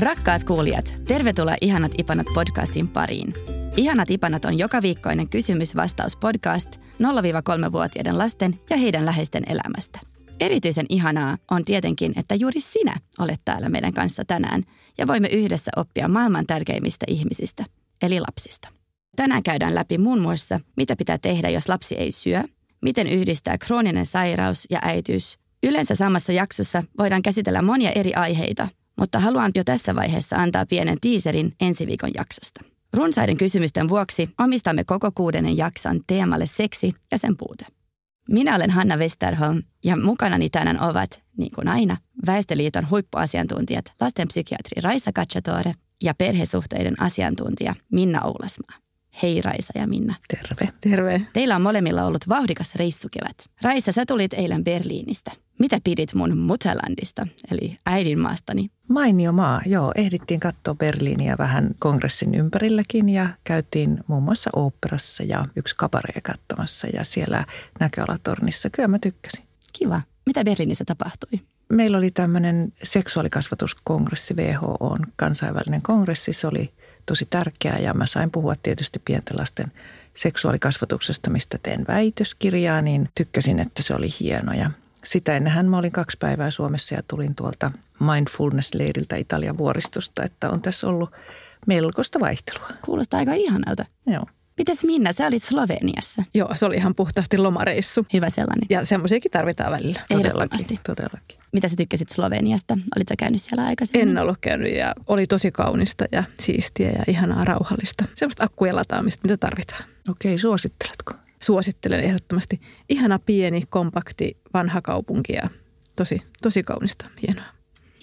Rakkaat kuulijat, tervetuloa Ihanat Ipanat podcastin pariin. Ihanat Ipanat on joka viikkoinen kysymys-vastaus-podcast 0-3-vuotiaiden lasten ja heidän läheisten elämästä. Erityisen ihanaa on tietenkin, että juuri sinä olet täällä meidän kanssa tänään ja voimme yhdessä oppia maailman tärkeimmistä ihmisistä, eli lapsista. Tänään käydään läpi muun muassa, mitä pitää tehdä, jos lapsi ei syö, miten yhdistää krooninen sairaus ja äityys. Yleensä samassa jaksossa voidaan käsitellä monia eri aiheita, mutta haluan jo tässä vaiheessa antaa pienen tiiserin ensi viikon jaksosta. Runsaiden kysymysten vuoksi omistamme koko kuudennen jakson teemalle seksi ja sen puute. Minä olen Hanna Westerholm ja mukanani tänään ovat, niin kuin aina, Väestöliiton huippuasiantuntijat lastenpsykiatri Raisa Katsatore ja perhesuhteiden asiantuntija Minna Oulasmaa. Hei Raisa ja Minna. Terve. Terve. Teillä on molemmilla ollut vauhdikas reissukevät. Raisa, sä tulit eilen Berliinistä. Mitä pidit mun Mutterlandista, eli äidinmaastani? Mainio maa, joo. Ehdittiin katsoa Berliiniä vähän kongressin ympärilläkin ja käytiin muun muassa oopperassa ja yksi kabaree katsomassa ja siellä näköalatornissa. Kyllä mä tykkäsin. Kiva. Mitä Berliinissä tapahtui? Meillä oli tämmöinen seksuaalikasvatuskongressi, WHO on kansainvälinen kongressi. Se oli tosi tärkeää ja mä sain puhua tietysti pienten lasten seksuaalikasvatuksesta, mistä teen väitöskirjaa, niin tykkäsin, että se oli hieno. Ja sitä ennenhän mä olin kaksi päivää Suomessa ja tulin tuolta mindfulness-leiriltä Italian vuoristosta, että on tässä ollut melkoista vaihtelua. Kuulostaa aika ihanalta. Joo. Mites Minna, sä olit Sloveniassa. Joo, se oli ihan puhtaasti lomareissu. Hyvä sellainen. Ja semmoisiakin tarvitaan välillä. Ehdottomasti. Todellakin. Mitä sä tykkäsit Sloveniasta? Olitko käynyt siellä aikaisemmin? En ollut käynyt ja oli tosi kaunista ja siistiä ja ihanaa rauhallista. Semmoista akkujen lataamista, mitä tarvitaan. Okei, suositteletko? Suosittelen ehdottomasti. Ihana pieni, kompakti, vanha kaupunki ja tosi, tosi kaunista, hienoa.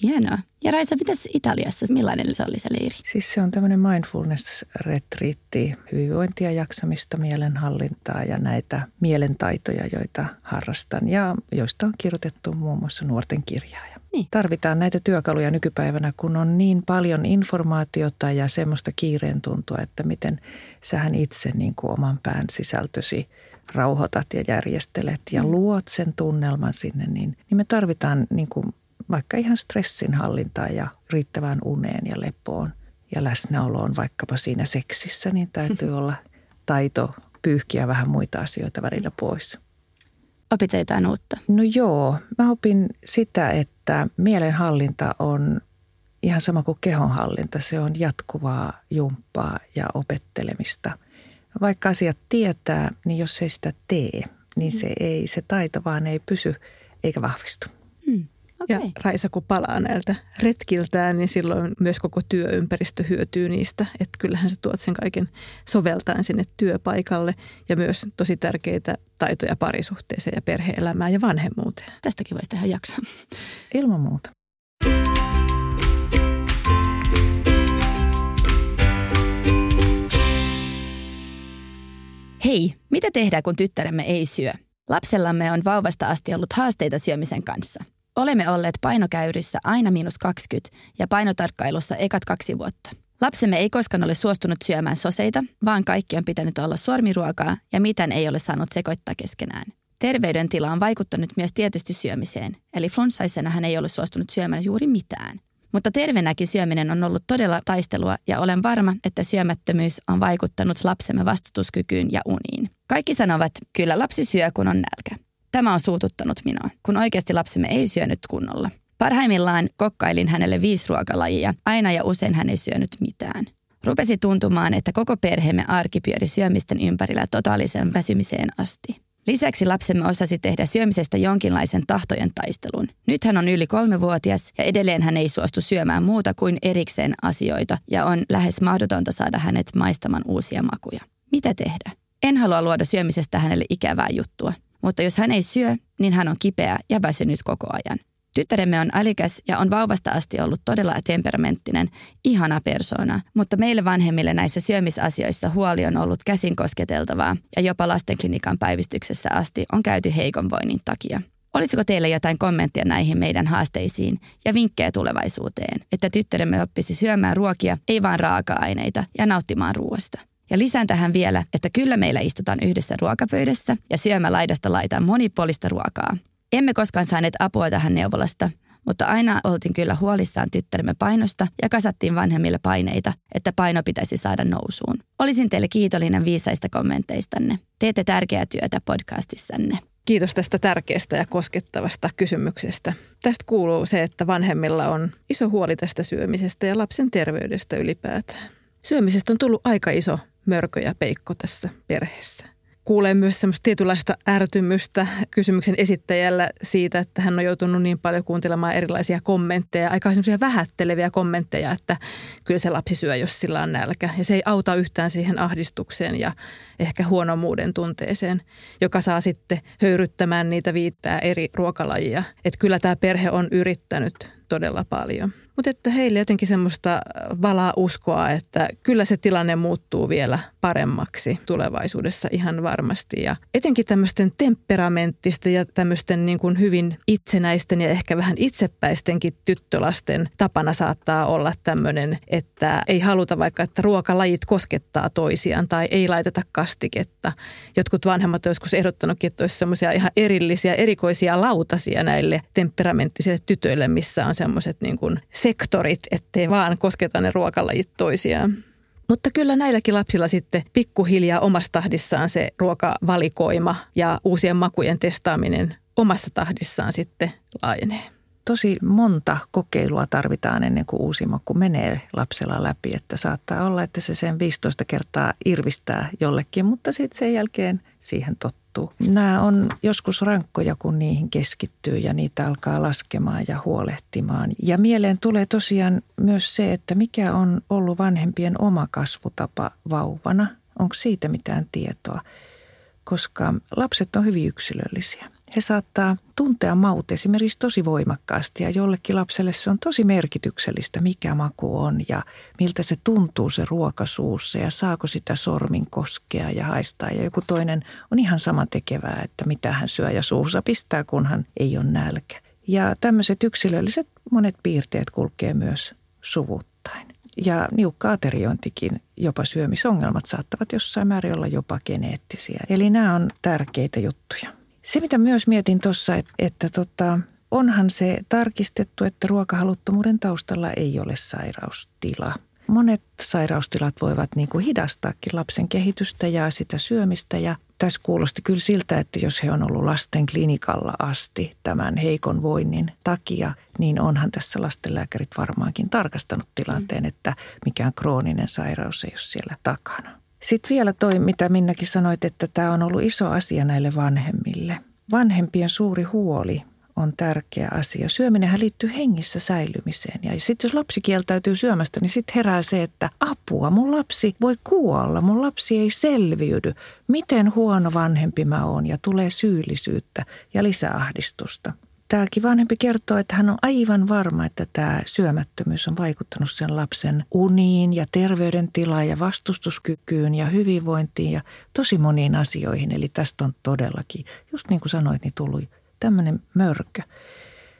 Hienoa. Ja Raisa, mitäs Italiassa? Millainen se oli se leiri? Siis se on tämmöinen mindfulness-retriitti, hyvinvointia, jaksamista, mielenhallintaa ja näitä mielentaitoja, joita harrastan ja joista on kirjoitettu muun muassa nuorten kirjaa. Niin. Tarvitaan näitä työkaluja nykypäivänä, kun on niin paljon informaatiota ja semmoista kiireen tuntua, että miten sähän itse niin kuin oman pään sisältösi rauhoitat ja järjestelet ja luot sen tunnelman sinne, niin, niin me tarvitaan niin kuin vaikka ihan stressinhallintaa ja riittävään uneen ja lepoon ja läsnäoloon vaikkapa siinä seksissä, niin täytyy olla taito pyyhkiä vähän muita asioita välillä pois. Opit sä jotain uutta? No joo, mä opin sitä, että mielenhallinta on ihan sama kuin kehonhallinta. Se on jatkuvaa jumppaa ja opettelemista. Vaikka asiat tietää, niin jos ei sitä tee, niin se, ei, se taito vaan ei pysy eikä vahvistu. Hmm. Ja Okay. Raisa kun palaa näiltä retkiltään, niin silloin myös koko työympäristö hyötyy niistä. Että kyllähän sä tuot sen kaiken soveltaen sinne työpaikalle ja myös tosi tärkeitä taitoja parisuhteeseen ja perheelämään ja vanhemmuuteen. Tästäkin voisi tehdä jakson. Ilman muuta. Hei, mitä tehdään, kun tyttäremme ei syö? Lapsellamme on vauvasta asti ollut haasteita syömisen kanssa. Olemme olleet painokäyrissä aina miinus 20 ja painotarkkailussa ekat kaksi vuotta. Lapsemme ei koskaan ole suostunut syömään soseita, vaan kaikki on pitänyt olla sormiruokaa ja mitään ei ole saanut sekoittaa keskenään. Terveydentila on vaikuttanut myös tietysti syömiseen, eli flunssaisena hän ei ole suostunut syömään juuri mitään. Mutta terveenäkin syöminen on ollut todella taistelua ja olen varma, että syömättömyys on vaikuttanut lapsemme vastustuskykyyn ja uniin. Kaikki sanovat, kyllä lapsi syö, kun on nälkä. Tämä on suututtanut minua, kun oikeasti lapsemme ei syönyt kunnolla. Parhaimmillaan kokkailin hänelle viisi ruokalajia, aina ja usein hän ei syönyt mitään. Rupesi tuntumaan, että koko perheemme arki pyöri syömisten ympärillä totaalisen väsymiseen asti. Lisäksi lapsemme osasi tehdä syömisestä jonkinlaisen tahtojen taistelun. Nyt hän on yli kolmevuotias ja edelleen hän ei suostu syömään muuta kuin erikseen asioita ja on lähes mahdotonta saada hänet maistamaan uusia makuja. Mitä tehdä? En halua luoda syömisestä hänelle ikävää juttua, mutta jos hän ei syö, niin hän on kipeä ja väsynyt koko ajan. Tyttäremme on älykäs ja on vauvasta asti ollut todella temperamenttinen, ihana persona, mutta meille vanhemmille näissä syömisasioissa huoli on ollut käsin kosketeltavaa ja jopa lastenklinikan päivystyksessä asti on käyty heikon voinnin takia. Olisiko teille jotain kommenttia näihin meidän haasteisiin ja vinkkejä tulevaisuuteen, että tyttäremme oppisi syömään ruokia, ei vain raaka-aineita ja nauttimaan ruoasta? Ja lisään tähän vielä, että kyllä meillä istutaan yhdessä ruokapöydässä ja syömä laidasta laitaan monipuolista ruokaa. Emme koskaan saaneet apua tähän neuvolasta, mutta aina oltiin kyllä huolissaan tyttäremme painosta ja kasattiin vanhemmille paineita, että paino pitäisi saada nousuun. Olisin teille kiitollinen viisaista kommenteistanne. Teette tärkeää työtä podcastissanne. Kiitos tästä tärkeästä ja koskettavasta kysymyksestä. Tästä kuuluu se, että vanhemmilla on iso huoli tästä syömisestä ja lapsen terveydestä ylipäätään. Syömisestä on tullut aika iso mörkö ja peikko tässä perheessä kuulee myös semmoista tietynlaista ärtymystä kysymyksen esittäjällä siitä, että hän on joutunut niin paljon kuuntelemaan erilaisia kommentteja, aika semmoisia vähätteleviä kommentteja, että kyllä se lapsi syö, jos sillä on nälkä. Ja se ei auta yhtään siihen ahdistukseen ja ehkä huonomuuden tunteeseen, joka saa sitten höyryttämään niitä viittää eri ruokalajia. Että kyllä tämä perhe on yrittänyt todella paljon. Mutta että heille jotenkin semmoista valaa uskoa, että kyllä se tilanne muuttuu vielä paremmaksi tulevaisuudessa ihan varmasti. Ja etenkin tämmöisten temperamenttisten ja tämmöisten niin kuin hyvin itsenäisten ja ehkä vähän itsepäistenkin tyttölasten tapana saattaa olla tämmöinen, että ei haluta vaikka, että ruokalajit koskettaa toisiaan tai ei laiteta kastiketta. Jotkut vanhemmat ovat joskus ehdottanutkin, että olisi semmoisia ihan erillisiä, erikoisia lautasia näille temperamenttisille tytöille, missä on semmoiset niin kuin sektorit, ettei vaan kosketa ne ruokalajit toisiaan. Mutta kyllä näilläkin lapsilla sitten pikkuhiljaa omassa tahdissaan se ruokavalikoima ja uusien makujen testaaminen omassa tahdissaan sitten laajenee. Tosi monta kokeilua tarvitaan ennen kuin uusi maku menee lapsella läpi, että saattaa olla, että se sen 15 kertaa irvistää jollekin, mutta sitten sen jälkeen siihen tottuu. Nämä on joskus rankkoja, kun niihin keskittyy ja niitä alkaa laskemaan ja huolehtimaan. Ja mieleen tulee tosiaan myös se, että mikä on ollut vanhempien oma kasvutapa vauvana. Onko siitä mitään tietoa? Koska lapset on hyvin yksilöllisiä. He saattaa tuntea maut esimerkiksi tosi voimakkaasti ja jollekin lapselle se on tosi merkityksellistä, mikä maku on ja miltä se tuntuu se ruoka suussa ja saako sitä sormin koskea ja haistaa. Ja joku toinen on ihan sama tekevää, että mitä hän syö ja suussa pistää, kunhan ei ole nälkä. Ja tämmöiset yksilölliset monet piirteet kulkee myös suvuttain. Ja niukka ateriointikin, jopa syömisongelmat saattavat jossain määrin olla jopa geneettisiä. Eli nämä on tärkeitä juttuja. Se, mitä myös mietin tuossa, että, että tota, onhan se tarkistettu, että ruokahaluttomuuden taustalla ei ole sairaustila. Monet sairaustilat voivat niin kuin hidastaakin lapsen kehitystä ja sitä syömistä ja tässä kuulosti kyllä siltä, että jos he on ollut lasten klinikalla asti tämän heikon voinnin takia, niin onhan tässä lastenlääkärit varmaankin tarkastanut tilanteen, mm. että mikään krooninen sairaus ei ole siellä takana. Sitten vielä toi, mitä Minnakin sanoit, että tämä on ollut iso asia näille vanhemmille. Vanhempien suuri huoli on tärkeä asia. Syöminenhän liittyy hengissä säilymiseen. Ja sitten jos lapsi kieltäytyy syömästä, niin sitten herää se, että apua, mun lapsi voi kuolla, mun lapsi ei selviydy. Miten huono vanhempi mä oon ja tulee syyllisyyttä ja lisäahdistusta tämäkin vanhempi kertoo, että hän on aivan varma, että tämä syömättömyys on vaikuttanut sen lapsen uniin ja terveydentilaan ja vastustuskykyyn ja hyvinvointiin ja tosi moniin asioihin. Eli tästä on todellakin, just niin kuin sanoit, niin tullut tämmöinen mörkö.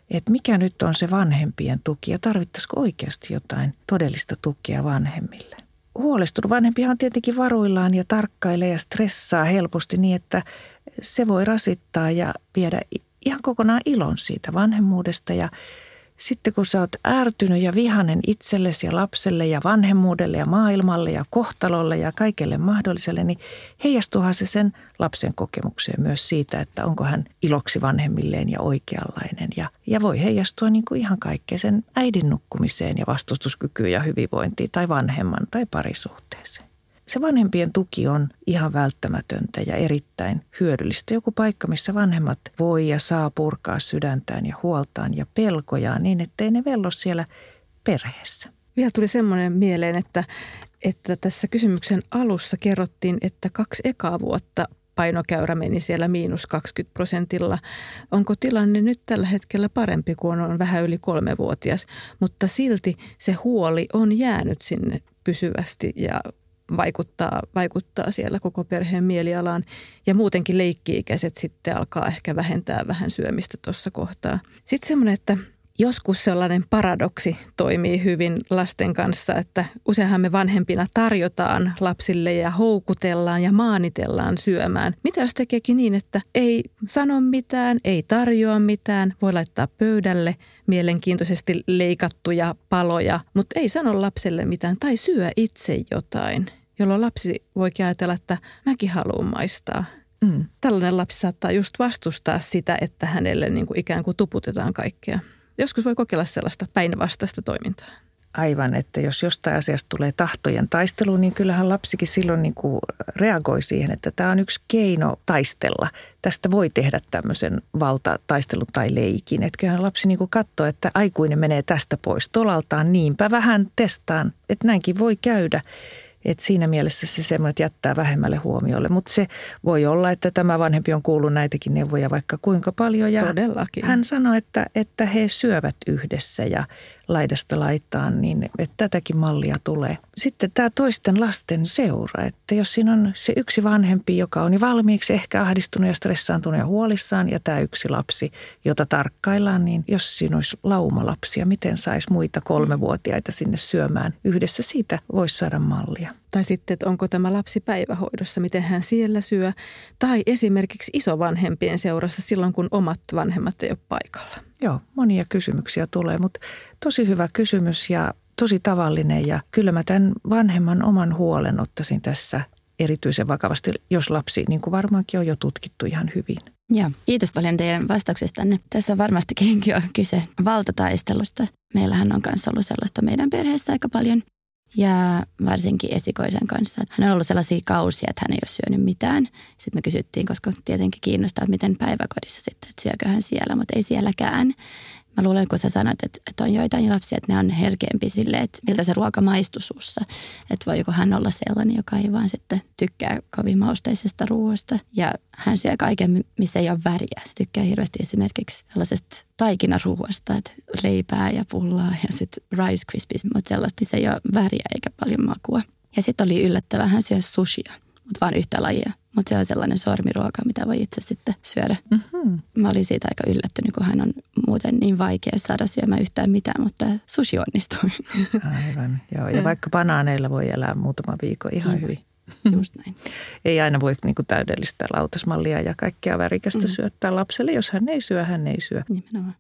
Että mikä nyt on se vanhempien tuki ja tarvittaisiko oikeasti jotain todellista tukea vanhemmille. Huolestunut vanhempia on tietenkin varuillaan ja tarkkailee ja stressaa helposti niin, että se voi rasittaa ja viedä ihan kokonaan ilon siitä vanhemmuudesta ja sitten kun sä oot ärtynyt ja vihanen itsellesi ja lapselle ja vanhemmuudelle ja maailmalle ja kohtalolle ja kaikelle mahdolliselle, niin heijastuuhan se sen lapsen kokemukseen myös siitä, että onko hän iloksi vanhemmilleen ja oikeanlainen. Ja, ja voi heijastua niin kuin ihan kaikkeen sen äidin nukkumiseen ja vastustuskykyyn ja hyvinvointiin tai vanhemman tai parisuhteeseen se vanhempien tuki on ihan välttämätöntä ja erittäin hyödyllistä. Joku paikka, missä vanhemmat voi ja saa purkaa sydäntään ja huoltaan ja pelkojaan niin, ettei ne vello siellä perheessä. Vielä tuli semmoinen mieleen, että, että tässä kysymyksen alussa kerrottiin, että kaksi ekaa vuotta painokäyrä meni siellä miinus 20 prosentilla. Onko tilanne nyt tällä hetkellä parempi, kun on vähän yli kolmevuotias, mutta silti se huoli on jäänyt sinne pysyvästi ja vaikuttaa, vaikuttaa siellä koko perheen mielialaan. Ja muutenkin leikki-ikäiset sitten alkaa ehkä vähentää vähän syömistä tuossa kohtaa. Sitten semmoinen, että joskus sellainen paradoksi toimii hyvin lasten kanssa, että useinhan me vanhempina tarjotaan lapsille ja houkutellaan ja maanitellaan syömään. Mitä jos tekeekin niin, että ei sano mitään, ei tarjoa mitään, voi laittaa pöydälle mielenkiintoisesti leikattuja paloja, mutta ei sano lapselle mitään tai syö itse jotain, jolloin lapsi voikin ajatella, että mäkin haluan maistaa. Mm. Tällainen lapsi saattaa just vastustaa sitä, että hänelle niin kuin ikään kuin tuputetaan kaikkea. Joskus voi kokeilla sellaista päinvastaista toimintaa. Aivan, että jos jostain asiasta tulee tahtojen taistelu, niin kyllähän lapsikin silloin niin kuin reagoi siihen, että tämä on yksi keino taistella. Tästä voi tehdä tämmöisen valtataistelun tai leikin. Että kyllähän lapsi niin kuin katsoo, että aikuinen menee tästä pois tolaltaan, niinpä vähän testaan, että näinkin voi käydä. Et siinä mielessä se semmoinen jättää vähemmälle huomiolle. Mutta se voi olla, että tämä vanhempi on kuullut näitäkin neuvoja vaikka kuinka paljon. Ja Todellakin. Hän sanoi, että, että he syövät yhdessä ja laidasta laittaan, niin että tätäkin mallia tulee. Sitten tämä toisten lasten seura, että jos siinä on se yksi vanhempi, joka on jo valmiiksi ehkä ahdistunut ja stressaantunut ja huolissaan, ja tämä yksi lapsi, jota tarkkaillaan, niin jos siinä olisi laumalapsia, miten saisi muita kolmevuotiaita sinne syömään yhdessä, siitä voisi saada mallia. Tai sitten, että onko tämä lapsi päivähoidossa, miten hän siellä syö. Tai esimerkiksi isovanhempien seurassa silloin, kun omat vanhemmat ei ole paikalla. Joo, monia kysymyksiä tulee, mutta tosi hyvä kysymys ja tosi tavallinen. Ja kyllä mä tämän vanhemman oman huolen ottaisin tässä erityisen vakavasti, jos lapsi, niin kuin varmaankin on jo tutkittu ihan hyvin. Joo, kiitos paljon teidän vastauksestanne. Tässä varmastikin on kyse valtataistelusta. Meillähän on myös ollut sellaista meidän perheessä aika paljon ja varsinkin esikoisen kanssa. Hän on ollut sellaisia kausia, että hän ei ole syönyt mitään. Sitten me kysyttiin, koska tietenkin kiinnostaa, että miten päiväkodissa sitten, että syökö hän siellä, mutta ei sielläkään. Mä luulen, kun sä sanoit, että, että on joitain lapsia, että ne on herkeämpi sille, että miltä se ruoka maistuu sussa. Että voiko hän olla sellainen, joka ei vaan sitten tykkää kovin mausteisesta ruoasta. Ja hän syö kaiken, missä ei ole väriä. Se tykkää hirveästi esimerkiksi sellaisesta taikinaruoasta, että leipää ja pullaa ja sitten rice krispies, mutta sellaista se ei ole väriä eikä paljon makua. Ja sitten oli yllättävää, hän syö sushia mutta vain yhtä lajia. Mutta se on sellainen sormiruoka, mitä voi itse sitten syödä. Mm-hmm. Mä olin siitä aika yllättynyt, kun hän on muuten niin vaikea saada syömään yhtään mitään, mutta sushi onnistui. Aivan, joo. Ja vaikka banaaneilla voi elää muutama viikko ihan Aivan. hyvin. Just näin. Ei aina voi niin kuin täydellistä lautasmallia ja kaikkea värikästä mm. syöttää lapselle. Jos hän ei syö, hän ei syö. Nimenomaan.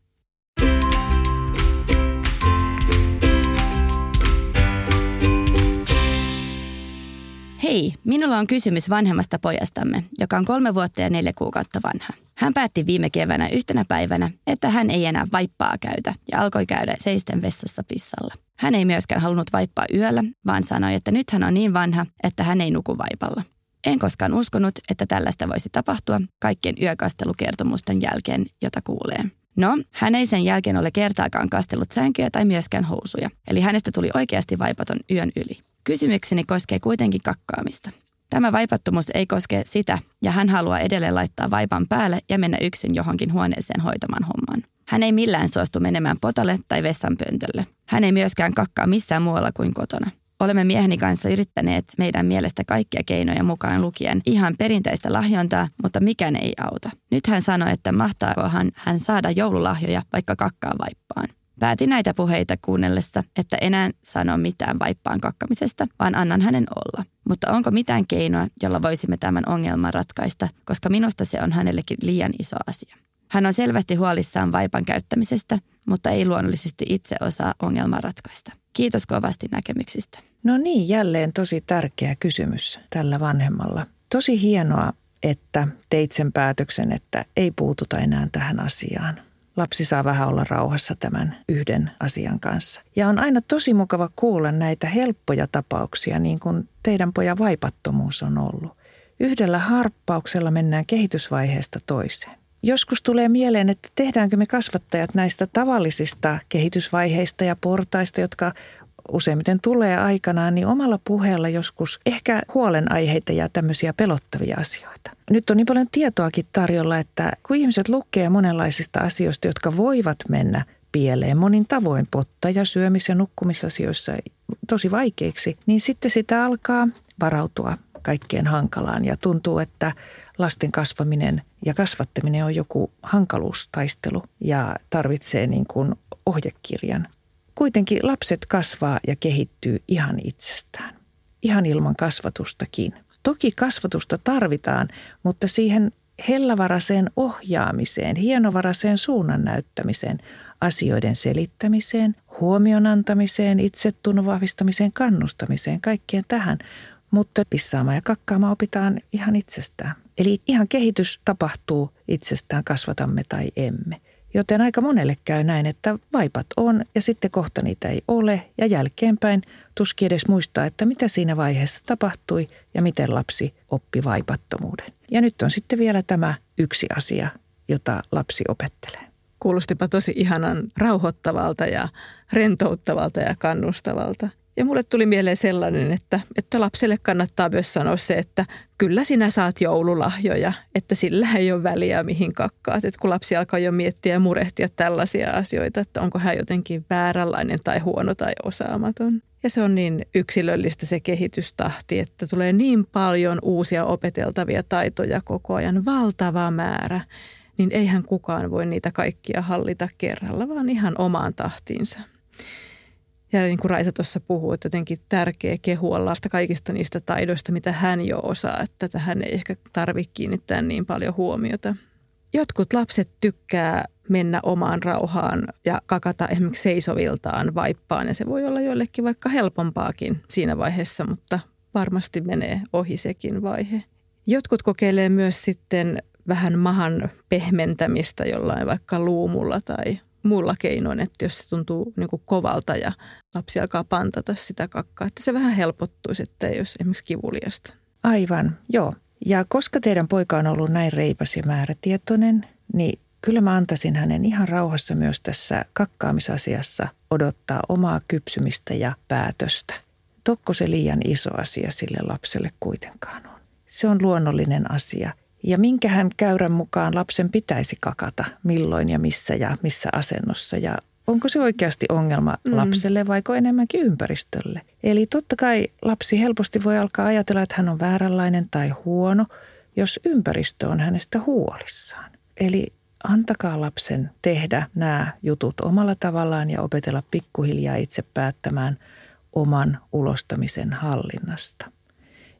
Hei, minulla on kysymys vanhemmasta pojastamme, joka on kolme vuotta ja neljä kuukautta vanha. Hän päätti viime keväänä yhtenä päivänä, että hän ei enää vaippaa käytä ja alkoi käydä seisten vessassa pissalla. Hän ei myöskään halunnut vaippaa yöllä, vaan sanoi, että nyt hän on niin vanha, että hän ei nuku vaipalla. En koskaan uskonut, että tällaista voisi tapahtua kaikkien yökastelukertomusten jälkeen, jota kuulee. No, hän ei sen jälkeen ole kertaakaan kastellut sänkyä tai myöskään housuja, eli hänestä tuli oikeasti vaipaton yön yli. Kysymykseni koskee kuitenkin kakkaamista. Tämä vaipattomuus ei koske sitä, ja hän haluaa edelleen laittaa vaipan päälle ja mennä yksin johonkin huoneeseen hoitamaan homman. Hän ei millään suostu menemään potalle tai vessanpöntölle. Hän ei myöskään kakkaa missään muualla kuin kotona. Olemme mieheni kanssa yrittäneet meidän mielestä kaikkia keinoja mukaan lukien ihan perinteistä lahjontaa, mutta mikään ei auta. Nyt hän sanoi, että mahtaakohan hän saada joululahjoja vaikka kakkaa vaippaan. Päätin näitä puheita kuunnellessa, että enää sano mitään vaippaan kakkamisesta, vaan annan hänen olla. Mutta onko mitään keinoa, jolla voisimme tämän ongelman ratkaista, koska minusta se on hänellekin liian iso asia. Hän on selvästi huolissaan vaipan käyttämisestä, mutta ei luonnollisesti itse osaa ongelmaa ratkaista. Kiitos kovasti näkemyksistä. No niin, jälleen tosi tärkeä kysymys tällä vanhemmalla. Tosi hienoa, että teit sen päätöksen, että ei puututa enää tähän asiaan. Lapsi saa vähän olla rauhassa tämän yhden asian kanssa. Ja on aina tosi mukava kuulla näitä helppoja tapauksia, niin kuin teidän pojan vaipattomuus on ollut. Yhdellä harppauksella mennään kehitysvaiheesta toiseen. Joskus tulee mieleen, että tehdäänkö me kasvattajat näistä tavallisista kehitysvaiheista ja portaista, jotka useimmiten tulee aikanaan, niin omalla puheella joskus ehkä huolenaiheita ja tämmöisiä pelottavia asioita. Nyt on niin paljon tietoakin tarjolla, että kun ihmiset lukee monenlaisista asioista, jotka voivat mennä pieleen monin tavoin potta- ja syömis- ja nukkumisasioissa tosi vaikeiksi, niin sitten sitä alkaa varautua kaikkeen hankalaan ja tuntuu, että lasten kasvaminen ja kasvattaminen on joku hankaluustaistelu ja tarvitsee niin kuin ohjekirjan. Kuitenkin lapset kasvaa ja kehittyy ihan itsestään, ihan ilman kasvatustakin. Toki kasvatusta tarvitaan, mutta siihen hellavaraiseen ohjaamiseen, hienovaraiseen suunnan näyttämiseen, asioiden selittämiseen, huomion antamiseen, itsetunnon vahvistamiseen, kannustamiseen, kaikkeen tähän. Mutta pissaamaan ja kakkaamaan opitaan ihan itsestään. Eli ihan kehitys tapahtuu itsestään, kasvatamme tai emme. Joten aika monelle käy näin, että vaipat on ja sitten kohta niitä ei ole ja jälkeenpäin tuskin edes muistaa, että mitä siinä vaiheessa tapahtui ja miten lapsi oppi vaipattomuuden. Ja nyt on sitten vielä tämä yksi asia, jota lapsi opettelee. Kuulostipa tosi ihanan rauhoittavalta ja rentouttavalta ja kannustavalta. Ja mulle tuli mieleen sellainen, että, että lapselle kannattaa myös sanoa se, että kyllä sinä saat joululahjoja, että sillä ei ole väliä mihin kakkaat. Että kun lapsi alkaa jo miettiä ja murehtia tällaisia asioita, että onko hän jotenkin vääränlainen tai huono tai osaamaton. Ja se on niin yksilöllistä se kehitystahti, että tulee niin paljon uusia opeteltavia taitoja koko ajan, valtava määrä, niin eihän kukaan voi niitä kaikkia hallita kerralla, vaan ihan omaan tahtiinsa. Ja niin kuin Raisa tuossa puhuu, että jotenkin tärkeä kehua lasta kaikista niistä taidoista, mitä hän jo osaa, että tähän ei ehkä tarvitse kiinnittää niin paljon huomiota. Jotkut lapset tykkää mennä omaan rauhaan ja kakata esimerkiksi seisoviltaan vaippaan ja se voi olla joillekin vaikka helpompaakin siinä vaiheessa, mutta varmasti menee ohi sekin vaihe. Jotkut kokeilee myös sitten vähän mahan pehmentämistä jollain vaikka luumulla tai muulla keinoin, että jos se tuntuu niin kuin kovalta ja lapsi alkaa pantata sitä kakkaa, että se vähän helpottuisi, että olisi esimerkiksi kivuliasta. Aivan, joo. Ja koska teidän poika on ollut näin reipas ja määrätietoinen, niin kyllä mä antaisin hänen ihan rauhassa myös tässä kakkaamisasiassa odottaa omaa kypsymistä ja päätöstä. Tokko se liian iso asia sille lapselle kuitenkaan on. Se on luonnollinen asia – ja minkähän käyrän mukaan lapsen pitäisi kakata, milloin ja missä ja missä asennossa ja onko se oikeasti ongelma mm. lapselle vai enemmänkin ympäristölle. Eli totta kai lapsi helposti voi alkaa ajatella, että hän on vääränlainen tai huono, jos ympäristö on hänestä huolissaan. Eli antakaa lapsen tehdä nämä jutut omalla tavallaan ja opetella pikkuhiljaa itse päättämään oman ulostamisen hallinnasta.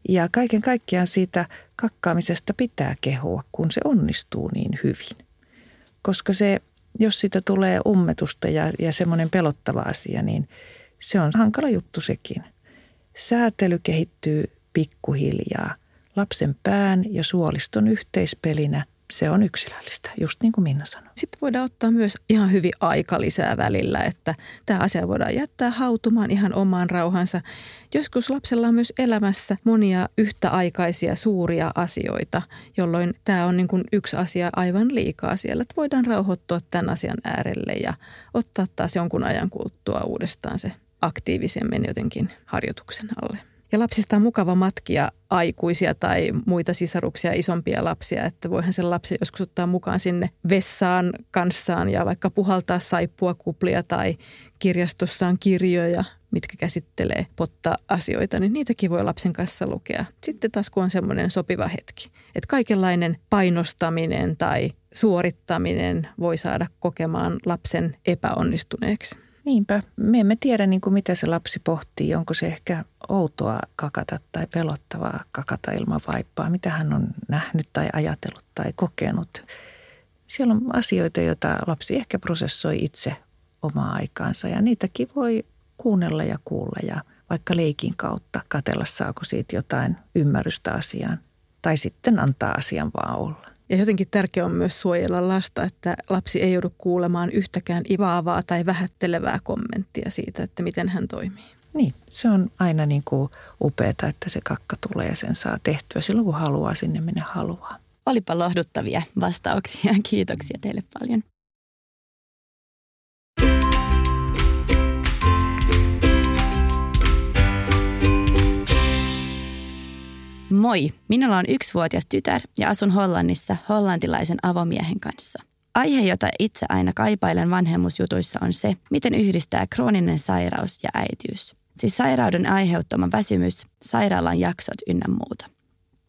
Ja kaiken kaikkiaan siitä kakkaamisesta pitää kehua, kun se onnistuu niin hyvin. Koska se, jos siitä tulee ummetusta ja, ja semmoinen pelottava asia, niin se on hankala juttu sekin. Säätely kehittyy pikkuhiljaa lapsen pään ja suoliston yhteispelinä – se on yksilöllistä, just niin kuin Minna sanoi. Sitten voidaan ottaa myös ihan hyvin aika lisää välillä, että tämä asia voidaan jättää hautumaan ihan omaan rauhansa. Joskus lapsella on myös elämässä monia yhtäaikaisia suuria asioita, jolloin tämä on niin kuin yksi asia aivan liikaa siellä. Että voidaan rauhoittua tämän asian äärelle ja ottaa taas jonkun ajan kuluttua uudestaan se aktiivisemmin jotenkin harjoituksen alle. Ja lapsista on mukava matkia aikuisia tai muita sisaruksia, isompia lapsia, että voihan sen lapsi joskus ottaa mukaan sinne vessaan kanssaan ja vaikka puhaltaa saippua kuplia tai kirjastossaan kirjoja, mitkä käsittelee potta-asioita, niin niitäkin voi lapsen kanssa lukea. Sitten taas kun on semmoinen sopiva hetki, että kaikenlainen painostaminen tai suorittaminen voi saada kokemaan lapsen epäonnistuneeksi. Niinpä. Me emme tiedä, niin kuin mitä se lapsi pohtii. Onko se ehkä outoa kakata tai pelottavaa kakata ilman vaippaa. Mitä hän on nähnyt tai ajatellut tai kokenut. Siellä on asioita, joita lapsi ehkä prosessoi itse omaa aikaansa ja niitäkin voi kuunnella ja kuulla ja vaikka leikin kautta katella, saako siitä jotain ymmärrystä asiaan tai sitten antaa asian vaan olla. Ja jotenkin tärkeää on myös suojella lasta, että lapsi ei joudu kuulemaan yhtäkään ivaavaa tai vähättelevää kommenttia siitä, että miten hän toimii. Niin, se on aina niin kuin upeata, että se kakka tulee ja sen saa tehtyä silloin, kun haluaa sinne, minne haluaa. Olipa lohduttavia vastauksia. Kiitoksia teille paljon. Moi, minulla on yksivuotias tytär ja asun Hollannissa hollantilaisen avomiehen kanssa. Aihe, jota itse aina kaipailen vanhemmuusjutuissa on se, miten yhdistää krooninen sairaus ja äitiys. Siis sairauden aiheuttama väsymys, sairaalan jaksot ynnä muuta.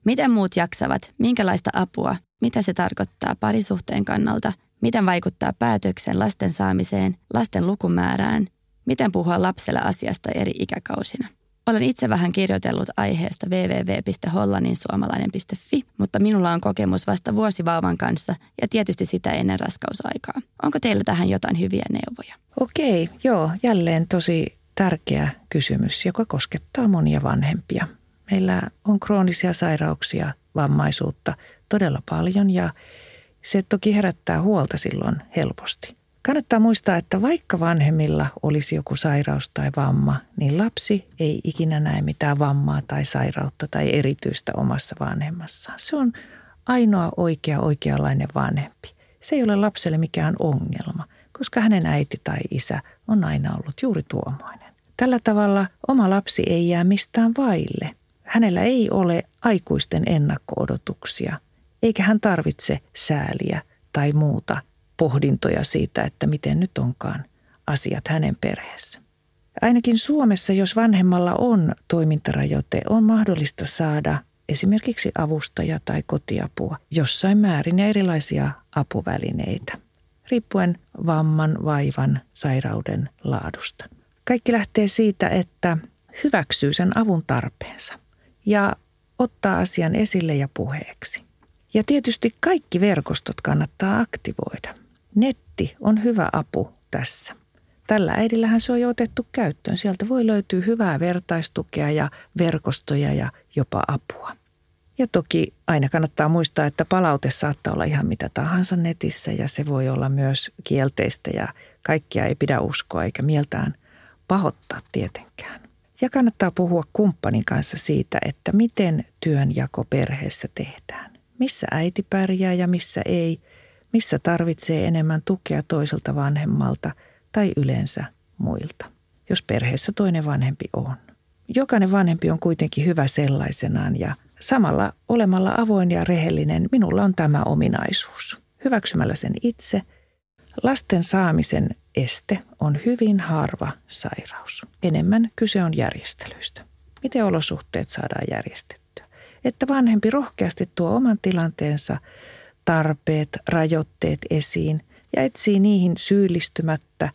Miten muut jaksavat, minkälaista apua, mitä se tarkoittaa parisuhteen kannalta, miten vaikuttaa päätöksen lasten saamiseen, lasten lukumäärään, miten puhua lapselle asiasta eri ikäkausina. Olen itse vähän kirjoitellut aiheesta www.hollanninsuomalainen.fi, mutta minulla on kokemus vasta vuosivauvan kanssa ja tietysti sitä ennen raskausaikaa. Onko teillä tähän jotain hyviä neuvoja? Okei, joo, jälleen tosi tärkeä kysymys, joka koskettaa monia vanhempia. Meillä on kroonisia sairauksia, vammaisuutta todella paljon ja se toki herättää huolta silloin helposti. Kannattaa muistaa, että vaikka vanhemmilla olisi joku sairaus tai vamma, niin lapsi ei ikinä näe mitään vammaa tai sairautta tai erityistä omassa vanhemmassaan. Se on ainoa oikea oikeanlainen vanhempi. Se ei ole lapselle mikään ongelma, koska hänen äiti tai isä on aina ollut juuri tuomoinen. Tällä tavalla oma lapsi ei jää mistään vaille. Hänellä ei ole aikuisten ennakko-odotuksia, eikä hän tarvitse sääliä tai muuta pohdintoja siitä, että miten nyt onkaan asiat hänen perheessä. Ainakin Suomessa, jos vanhemmalla on toimintarajoite, on mahdollista saada esimerkiksi avustaja tai kotiapua jossain määrin ja erilaisia apuvälineitä, riippuen vamman, vaivan, sairauden laadusta. Kaikki lähtee siitä, että hyväksyy sen avun tarpeensa ja ottaa asian esille ja puheeksi. Ja tietysti kaikki verkostot kannattaa aktivoida – Netti on hyvä apu tässä. Tällä äidillähän se on jo otettu käyttöön. Sieltä voi löytyä hyvää vertaistukea ja verkostoja ja jopa apua. Ja toki aina kannattaa muistaa, että palaute saattaa olla ihan mitä tahansa netissä ja se voi olla myös kielteistä ja kaikkia ei pidä uskoa eikä mieltään pahoittaa tietenkään. Ja kannattaa puhua kumppanin kanssa siitä, että miten työnjako perheessä tehdään. Missä äiti pärjää ja missä ei – missä tarvitsee enemmän tukea toiselta vanhemmalta tai yleensä muilta, jos perheessä toinen vanhempi on. Jokainen vanhempi on kuitenkin hyvä sellaisenaan ja samalla olemalla avoin ja rehellinen minulla on tämä ominaisuus. Hyväksymällä sen itse, lasten saamisen este on hyvin harva sairaus. Enemmän kyse on järjestelyistä. Miten olosuhteet saadaan järjestettyä? Että vanhempi rohkeasti tuo oman tilanteensa tarpeet, rajoitteet esiin ja etsii niihin syyllistymättä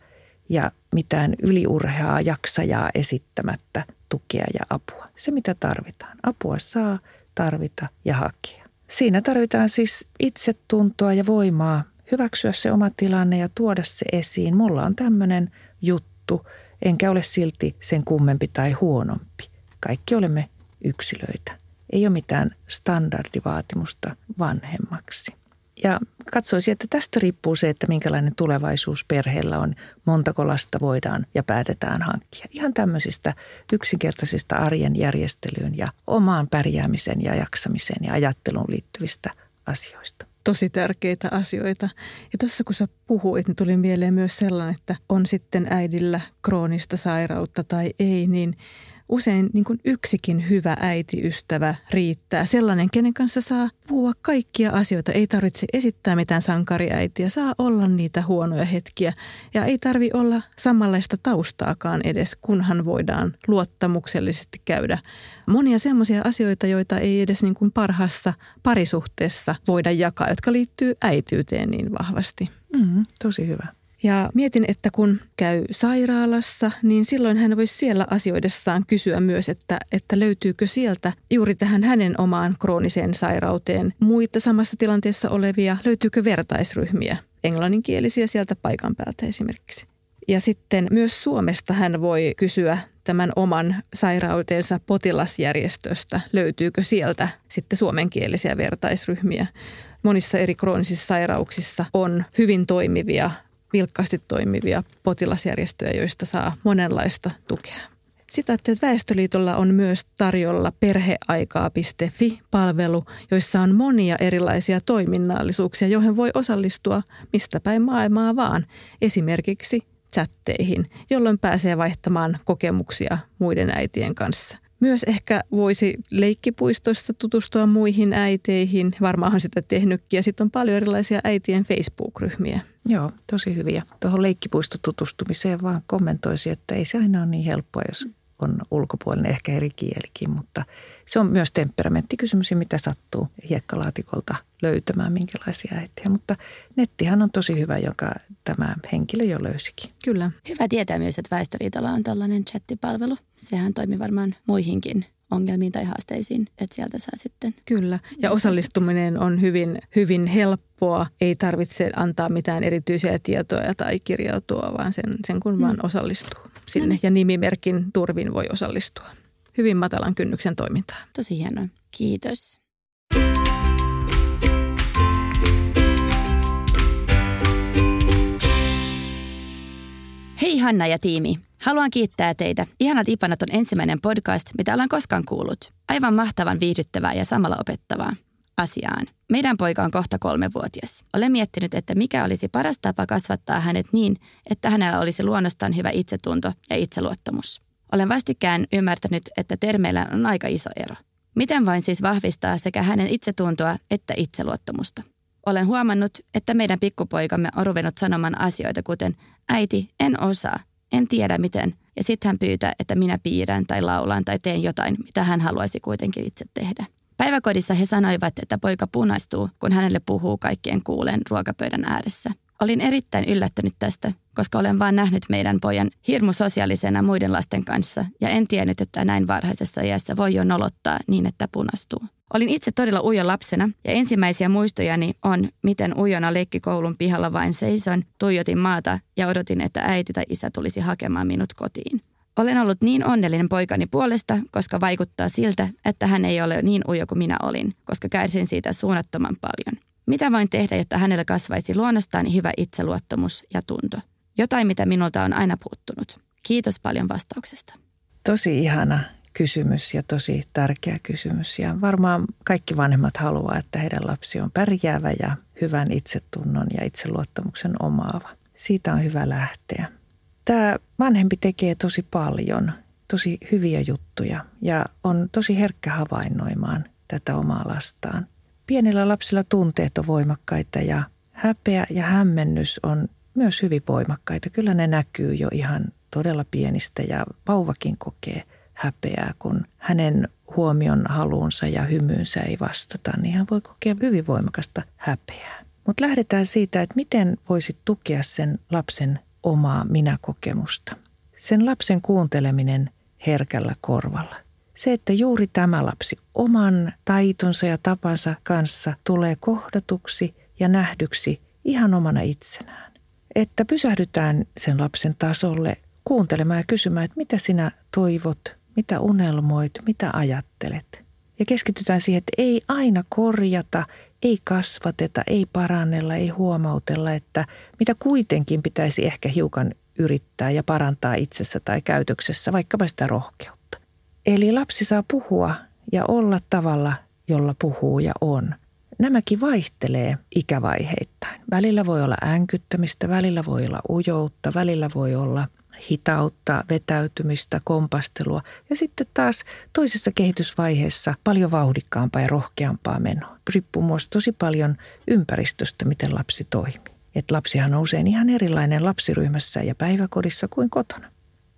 ja mitään yliurheaa jaksajaa esittämättä tukea ja apua. Se mitä tarvitaan. Apua saa, tarvita ja hakea. Siinä tarvitaan siis itsetuntoa ja voimaa hyväksyä se oma tilanne ja tuoda se esiin. Mulla on tämmöinen juttu, enkä ole silti sen kummempi tai huonompi. Kaikki olemme yksilöitä. Ei ole mitään standardivaatimusta vanhemmaksi. Ja katsoisin, että tästä riippuu se, että minkälainen tulevaisuus perheellä on, montako lasta voidaan ja päätetään hankkia. Ihan tämmöisistä yksinkertaisista arjen järjestelyyn ja omaan pärjäämiseen ja jaksamiseen ja ajatteluun liittyvistä asioista tosi tärkeitä asioita. Ja tuossa kun sä puhuit, niin tuli mieleen myös sellainen, että on sitten äidillä kroonista sairautta tai ei, niin usein niin kuin yksikin hyvä äitiystävä riittää. Sellainen, kenen kanssa saa puhua kaikkia asioita. Ei tarvitse esittää mitään sankariäitiä. Saa olla niitä huonoja hetkiä. Ja ei tarvi olla samanlaista taustaakaan edes, kunhan voidaan luottamuksellisesti käydä monia semmoisia asioita, joita ei edes niin kuin parhaassa parisuhteessa voida jakaa, jotka liittyy äityyteen niin vahvasti. Mm, tosi hyvä. Ja mietin, että kun käy sairaalassa, niin silloin hän voisi siellä asioidessaan kysyä myös, että, että löytyykö sieltä juuri tähän hänen omaan krooniseen sairauteen muita samassa tilanteessa olevia, löytyykö vertaisryhmiä, englanninkielisiä sieltä paikan päältä esimerkiksi. Ja sitten myös Suomesta hän voi kysyä tämän oman sairautensa potilasjärjestöstä, löytyykö sieltä sitten suomenkielisiä vertaisryhmiä. Monissa eri kroonisissa sairauksissa on hyvin toimivia vilkkaasti toimivia potilasjärjestöjä, joista saa monenlaista tukea. Sitä, että Väestöliitolla on myös tarjolla perheaikaa.fi-palvelu, joissa on monia erilaisia toiminnallisuuksia, joihin voi osallistua mistä päin maailmaa vaan. Esimerkiksi chatteihin, jolloin pääsee vaihtamaan kokemuksia muiden äitien kanssa. Myös ehkä voisi leikkipuistoista tutustua muihin äiteihin. Varmaanhan sitä tehnytkin. Ja sitten on paljon erilaisia äitien Facebook-ryhmiä. Joo, tosi hyviä. Tuohon leikkipuistotutustumiseen vaan kommentoisi, että ei se aina ole niin helppoa, jos on ulkopuolinen, ehkä eri kielikin, mutta se on myös temperamenttikysymys ja mitä sattuu hiekkalaatikolta löytämään, minkälaisia äitiä. Mutta nettihän on tosi hyvä, joka tämä henkilö jo löysikin. Kyllä. Hyvä tietää myös, että Väestöliitolla on tällainen chattipalvelu. Sehän toimii varmaan muihinkin ongelmiin tai haasteisiin, että sieltä saa sitten. Kyllä, ja osallistuminen on hyvin, hyvin helppoa. Ei tarvitse antaa mitään erityisiä tietoja tai kirjautua, vaan sen, sen kun hmm. vaan osallistuu sinne. No niin. Ja nimimerkin turvin voi osallistua. Hyvin matalan kynnyksen toimintaa. Tosi hienoa. Kiitos. Hei Hanna ja tiimi. Haluan kiittää teitä. Ihanat Ipanat on ensimmäinen podcast, mitä olen koskaan kuullut. Aivan mahtavan viihdyttävää ja samalla opettavaa. Asiaan. Meidän poika on kohta kolmevuotias. Olen miettinyt, että mikä olisi paras tapa kasvattaa hänet niin, että hänellä olisi luonnostaan hyvä itsetunto ja itseluottamus. Olen vastikään ymmärtänyt, että termeillä on aika iso ero. Miten voin siis vahvistaa sekä hänen itsetuntoa että itseluottamusta? Olen huomannut, että meidän pikkupoikamme on ruvennut sanomaan asioita kuten äiti, en osaa, en tiedä miten. Ja sitten hän pyytää, että minä piirrän tai laulan tai teen jotain, mitä hän haluaisi kuitenkin itse tehdä. Päiväkodissa he sanoivat, että poika punaistuu, kun hänelle puhuu kaikkien kuulen ruokapöydän ääressä. Olin erittäin yllättynyt tästä, koska olen vain nähnyt meidän pojan hirmu sosiaalisena muiden lasten kanssa ja en tiennyt, että näin varhaisessa iässä voi jo nolottaa niin, että punastuu. Olin itse todella ujo lapsena ja ensimmäisiä muistojani on, miten ujona leikkikoulun pihalla vain seison, tuijotin maata ja odotin, että äiti tai isä tulisi hakemaan minut kotiin. Olen ollut niin onnellinen poikani puolesta, koska vaikuttaa siltä, että hän ei ole niin ujo kuin minä olin, koska kärsin siitä suunnattoman paljon. Mitä voin tehdä, jotta hänellä kasvaisi luonnostaan hyvä itseluottamus ja tunto? Jotain, mitä minulta on aina puuttunut. Kiitos paljon vastauksesta. Tosi ihana kysymys ja tosi tärkeä kysymys. Ja varmaan kaikki vanhemmat haluaa, että heidän lapsi on pärjäävä ja hyvän itsetunnon ja itseluottamuksen omaava. Siitä on hyvä lähteä. Tämä vanhempi tekee tosi paljon, tosi hyviä juttuja ja on tosi herkkä havainnoimaan tätä omaa lastaan. Pienillä lapsilla tunteet on voimakkaita ja häpeä ja hämmennys on myös hyvin voimakkaita. Kyllä ne näkyy jo ihan todella pienistä ja vauvakin kokee häpeää, kun hänen huomion haluunsa ja hymyynsä ei vastata, niin hän voi kokea hyvin voimakasta häpeää. Mutta lähdetään siitä, että miten voisit tukea sen lapsen omaa minäkokemusta. Sen lapsen kuunteleminen herkällä korvalla. Se, että juuri tämä lapsi oman taitonsa ja tapansa kanssa tulee kohdatuksi ja nähdyksi ihan omana itsenään. Että pysähdytään sen lapsen tasolle kuuntelemaan ja kysymään, että mitä sinä toivot, mitä unelmoit, mitä ajattelet. Ja keskitytään siihen, että ei aina korjata, ei kasvateta, ei parannella, ei huomautella, että mitä kuitenkin pitäisi ehkä hiukan yrittää ja parantaa itsessä tai käytöksessä, vaikkapa sitä rohkeutta. Eli lapsi saa puhua ja olla tavalla, jolla puhuu ja on. Nämäkin vaihtelee ikävaiheittain. Välillä voi olla änkyttämistä, välillä voi olla ujoutta, välillä voi olla hitautta, vetäytymistä, kompastelua ja sitten taas toisessa kehitysvaiheessa paljon vauhdikkaampaa ja rohkeampaa menoa. Riippuu myös tosi paljon ympäristöstä, miten lapsi toimii. Et lapsihan on usein ihan erilainen lapsiryhmässä ja päiväkodissa kuin kotona.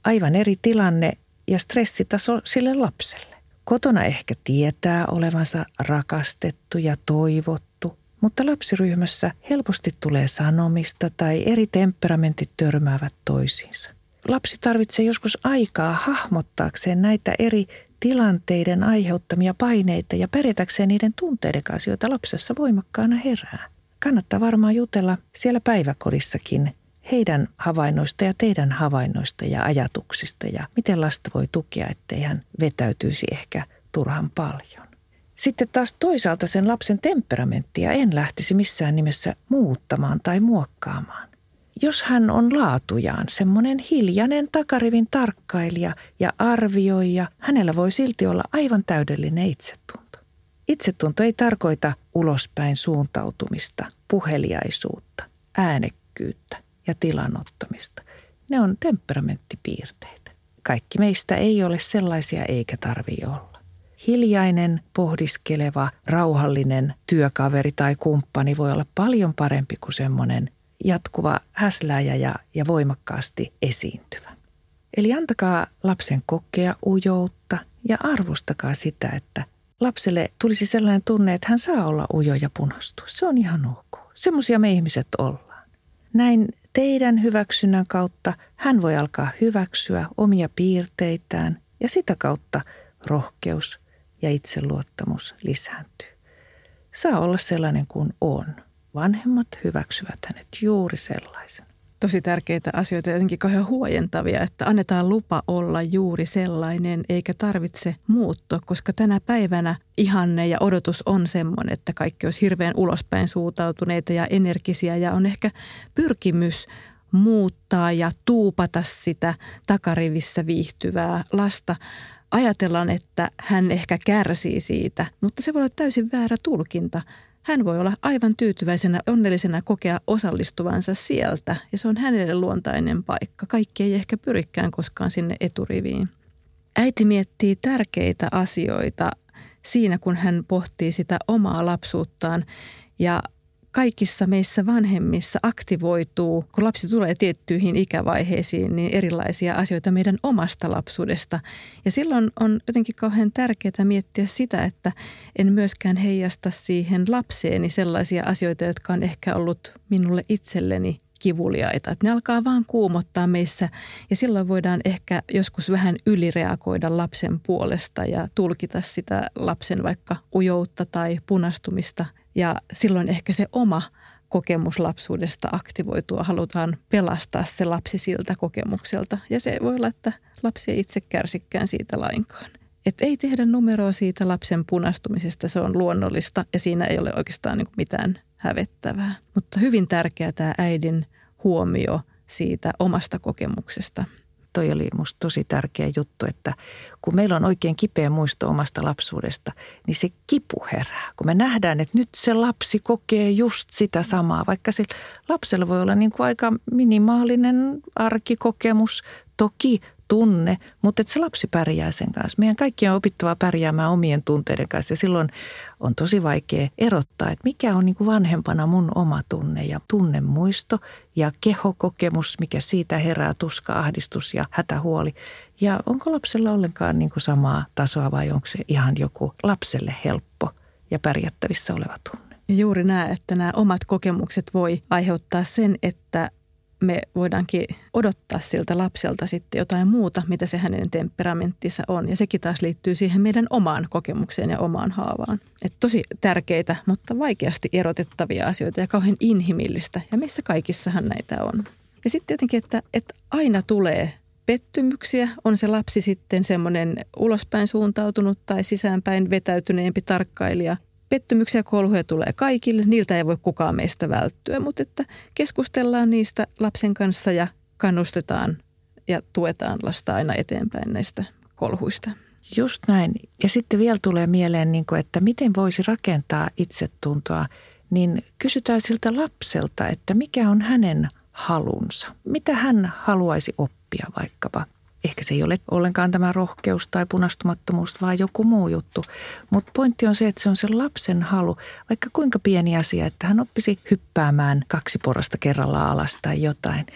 Aivan eri tilanne ja stressitaso sille lapselle. Kotona ehkä tietää olevansa rakastettu ja toivottu, Mutta lapsiryhmässä helposti tulee sanomista tai eri temperamentit törmäävät toisiinsa. Lapsi tarvitsee joskus aikaa hahmottaakseen näitä eri tilanteiden aiheuttamia paineita ja pärjätäkseen niiden tunteiden kanssa, joita lapsessa voimakkaana herää. Kannattaa varmaan jutella siellä päiväkodissakin heidän havainnoista ja teidän havainnoista ja ajatuksista ja miten lasta voi tukea, ettei hän vetäytyisi ehkä turhan paljon. Sitten taas toisaalta sen lapsen temperamenttia en lähtisi missään nimessä muuttamaan tai muokkaamaan. Jos hän on laatujaan semmoinen hiljainen takarivin tarkkailija ja arvioija, hänellä voi silti olla aivan täydellinen itsetunto. Itsetunto ei tarkoita ulospäin suuntautumista, puheliaisuutta, äänekkyyttä ja tilanottamista. Ne on temperamenttipiirteitä. Kaikki meistä ei ole sellaisia eikä tarvi olla. Hiljainen, pohdiskeleva, rauhallinen työkaveri tai kumppani voi olla paljon parempi kuin semmoinen jatkuva häsläjä ja, ja voimakkaasti esiintyvä. Eli antakaa lapsen kokea ujoutta ja arvostakaa sitä, että lapselle tulisi sellainen tunne, että hän saa olla ujo ja punastua. Se on ihan ok. Semmoisia me ihmiset ollaan. Näin teidän hyväksynnän kautta hän voi alkaa hyväksyä omia piirteitään ja sitä kautta rohkeus ja itseluottamus lisääntyy. Saa olla sellainen kuin on. Vanhemmat hyväksyvät hänet juuri sellaisen. Tosi tärkeitä asioita, jotenkin kauhean huojentavia, että annetaan lupa olla juuri sellainen, eikä tarvitse muuttua, koska tänä päivänä ihanne ja odotus on semmoinen, että kaikki olisi hirveän ulospäin suuntautuneita ja energisiä ja on ehkä pyrkimys muuttaa ja tuupata sitä takarivissä viihtyvää lasta. Ajatellaan, että hän ehkä kärsii siitä, mutta se voi olla täysin väärä tulkinta. Hän voi olla aivan tyytyväisenä, onnellisena kokea osallistuvansa sieltä ja se on hänelle luontainen paikka. Kaikki ei ehkä pyrikään koskaan sinne eturiviin. Äiti miettii tärkeitä asioita siinä, kun hän pohtii sitä omaa lapsuuttaan ja kaikissa meissä vanhemmissa aktivoituu, kun lapsi tulee tiettyihin ikävaiheisiin, niin erilaisia asioita meidän omasta lapsuudesta. Ja silloin on jotenkin kauhean tärkeää miettiä sitä, että en myöskään heijasta siihen lapseeni sellaisia asioita, jotka on ehkä ollut minulle itselleni kivuliaita. Että ne alkaa vaan kuumottaa meissä ja silloin voidaan ehkä joskus vähän ylireagoida lapsen puolesta ja tulkita sitä lapsen vaikka ujoutta tai punastumista ja silloin ehkä se oma kokemus lapsuudesta aktivoitua. Halutaan pelastaa se lapsi siltä kokemukselta. Ja se voi olla, että lapsi ei itse kärsikään siitä lainkaan. Että ei tehdä numeroa siitä lapsen punastumisesta, se on luonnollista ja siinä ei ole oikeastaan niin mitään hävettävää. Mutta hyvin tärkeää tämä äidin huomio siitä omasta kokemuksesta – toi oli musta tosi tärkeä juttu, että kun meillä on oikein kipeä muisto omasta lapsuudesta, niin se kipu herää. Kun me nähdään, että nyt se lapsi kokee just sitä samaa, vaikka se lapsella voi olla niin kuin aika minimaalinen arkikokemus. Toki tunne, mutta että se lapsi pärjää sen kanssa. Meidän kaikki on opittava pärjäämään omien tunteiden kanssa ja silloin on tosi vaikea erottaa, että mikä on niin kuin vanhempana mun oma tunne ja tunnemuisto ja kehokokemus, mikä siitä herää tuska, ahdistus ja hätähuoli. Ja onko lapsella ollenkaan niin kuin samaa tasoa vai onko se ihan joku lapselle helppo ja pärjättävissä oleva tunne? Juuri nämä, että nämä omat kokemukset voi aiheuttaa sen, että me voidaankin odottaa siltä lapselta sitten jotain muuta, mitä se hänen temperamenttinsa on. Ja sekin taas liittyy siihen meidän omaan kokemukseen ja omaan haavaan. Et tosi tärkeitä, mutta vaikeasti erotettavia asioita ja kauhean inhimillistä. Ja missä kaikissahan näitä on. Ja sitten jotenkin, että, että aina tulee pettymyksiä. On se lapsi sitten semmoinen ulospäin suuntautunut tai sisäänpäin vetäytyneempi tarkkailija pettymyksiä kolhuja tulee kaikille, niiltä ei voi kukaan meistä välttyä, mutta että keskustellaan niistä lapsen kanssa ja kannustetaan ja tuetaan lasta aina eteenpäin näistä kolhuista. Just näin. Ja sitten vielä tulee mieleen, niin että miten voisi rakentaa itsetuntoa, niin kysytään siltä lapselta, että mikä on hänen halunsa. Mitä hän haluaisi oppia vaikkapa ehkä se ei ole ollenkaan tämä rohkeus tai punastumattomuus, vaan joku muu juttu. Mutta pointti on se, että se on se lapsen halu, vaikka kuinka pieni asia, että hän oppisi hyppäämään kaksi porrasta kerrallaan alas tai jotain.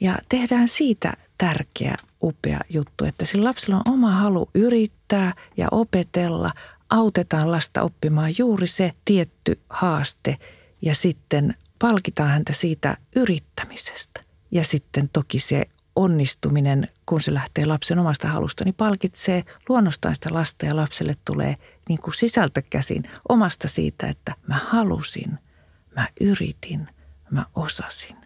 Ja tehdään siitä tärkeä, upea juttu, että sillä lapsella on oma halu yrittää ja opetella. Autetaan lasta oppimaan juuri se tietty haaste Ja sitten palkitaan häntä siitä yrittämisestä. Ja sitten toki se onnistuminen, kun se lähtee lapsen omasta halusta, niin palkitsee luonnostaan sitä lasta ja lapselle tulee niin kuin sisältö käsin omasta siitä, että mä halusin, mä yritin, mä osasin,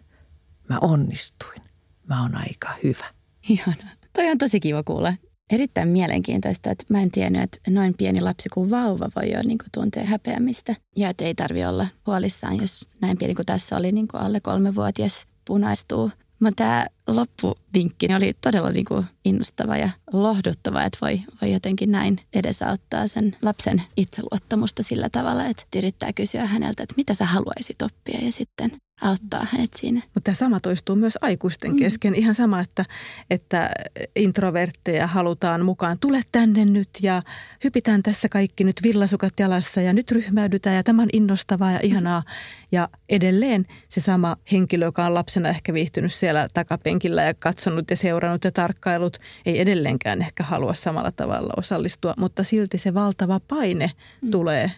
mä onnistuin, mä oon aika hyvä. Ihana. Toi on tosi kiva kuulla. Erittäin mielenkiintoista, että mä en tiennyt, että noin pieni lapsi kuin vauva voi jo niin kuin tuntea häpeämistä. Ja että ei tarvi olla huolissaan, jos näin pieni kuin tässä oli niin kuin alle kolmevuotias punaistuu mutta tämä loppuvinkki oli todella niin kuin innostava ja lohduttava, että voi, voi jotenkin näin edesauttaa sen lapsen itseluottamusta sillä tavalla, että yrittää kysyä häneltä, että mitä sä haluaisit oppia ja sitten auttaa hänet siinä. Mutta tämä sama toistuu myös aikuisten mm. kesken. Ihan sama, että, että introvertteja halutaan mukaan. Tule tänne nyt ja hypitään tässä kaikki nyt villasukat jalassa ja nyt ryhmäydytään ja tämä on innostavaa ja ihanaa. Ja edelleen se sama henkilö, joka on lapsena ehkä viihtynyt siellä takapenkillä ja katsonut ja seurannut ja tarkkailut, ei edelleenkään ehkä halua samalla tavalla osallistua, mutta silti se valtava paine mm. tulee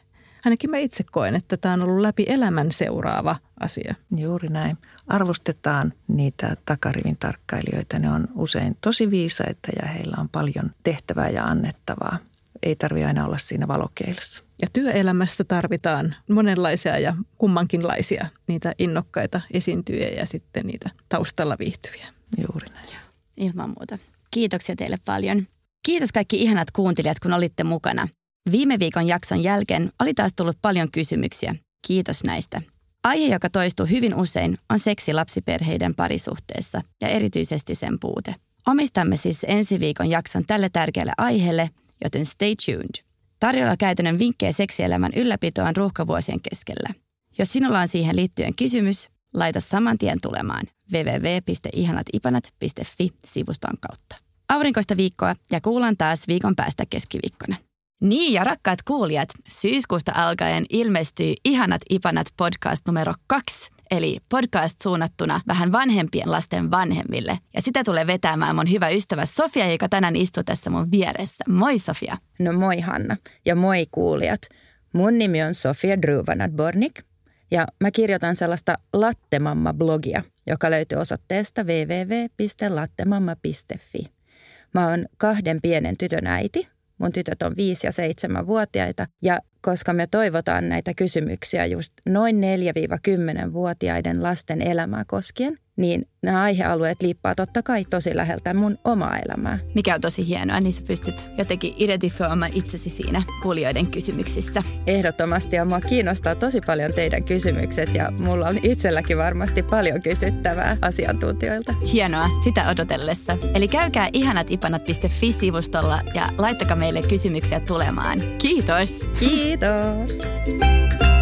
ainakin mä itse koen, että tämä on ollut läpi elämän seuraava asia. Juuri näin. Arvostetaan niitä takarivin tarkkailijoita. Ne on usein tosi viisaita ja heillä on paljon tehtävää ja annettavaa. Ei tarvitse aina olla siinä valokeilassa. Ja työelämässä tarvitaan monenlaisia ja kummankinlaisia niitä innokkaita esiintyjiä ja sitten niitä taustalla viihtyviä. Juuri näin. Ilman muuta. Kiitoksia teille paljon. Kiitos kaikki ihanat kuuntelijat, kun olitte mukana. Viime viikon jakson jälkeen oli taas tullut paljon kysymyksiä. Kiitos näistä. Aihe, joka toistuu hyvin usein, on seksi lapsiperheiden parisuhteessa ja erityisesti sen puute. Omistamme siis ensi viikon jakson tälle tärkeälle aiheelle, joten stay tuned. Tarjolla käytännön vinkkejä seksielämän ylläpitoon ruuhkavuosien keskellä. Jos sinulla on siihen liittyen kysymys, laita saman tien tulemaan www.ihanatipanat.fi sivuston kautta. Aurinkoista viikkoa ja kuullaan taas viikon päästä keskiviikkona. Niin ja rakkaat kuulijat, syyskuusta alkaen ilmestyy Ihanat Ipanat podcast numero kaksi, eli podcast suunnattuna vähän vanhempien lasten vanhemmille. Ja sitä tulee vetämään mun hyvä ystävä Sofia, joka tänään istuu tässä mun vieressä. Moi Sofia. No moi Hanna ja moi kuulijat. Mun nimi on Sofia Druvanad-Bornik ja mä kirjoitan sellaista Lattemamma-blogia, joka löytyy osoitteesta www.lattemamma.fi. Mä oon kahden pienen tytön äiti Mun tytöt on 5- ja 7-vuotiaita ja koska me toivotaan näitä kysymyksiä just noin 4-10-vuotiaiden lasten elämää koskien, niin nämä aihealueet liippaa totta kai tosi läheltä mun omaa elämää. Mikä on tosi hienoa, niin sä pystyt jotenkin identifioimaan itsesi siinä kuulijoiden kysymyksissä. Ehdottomasti ja mua kiinnostaa tosi paljon teidän kysymykset ja mulla on itselläkin varmasti paljon kysyttävää asiantuntijoilta. Hienoa, sitä odotellessa. Eli käykää ihanatipanat.fi-sivustolla ja laittakaa meille kysymyksiä tulemaan. Kiitos! Kiitos!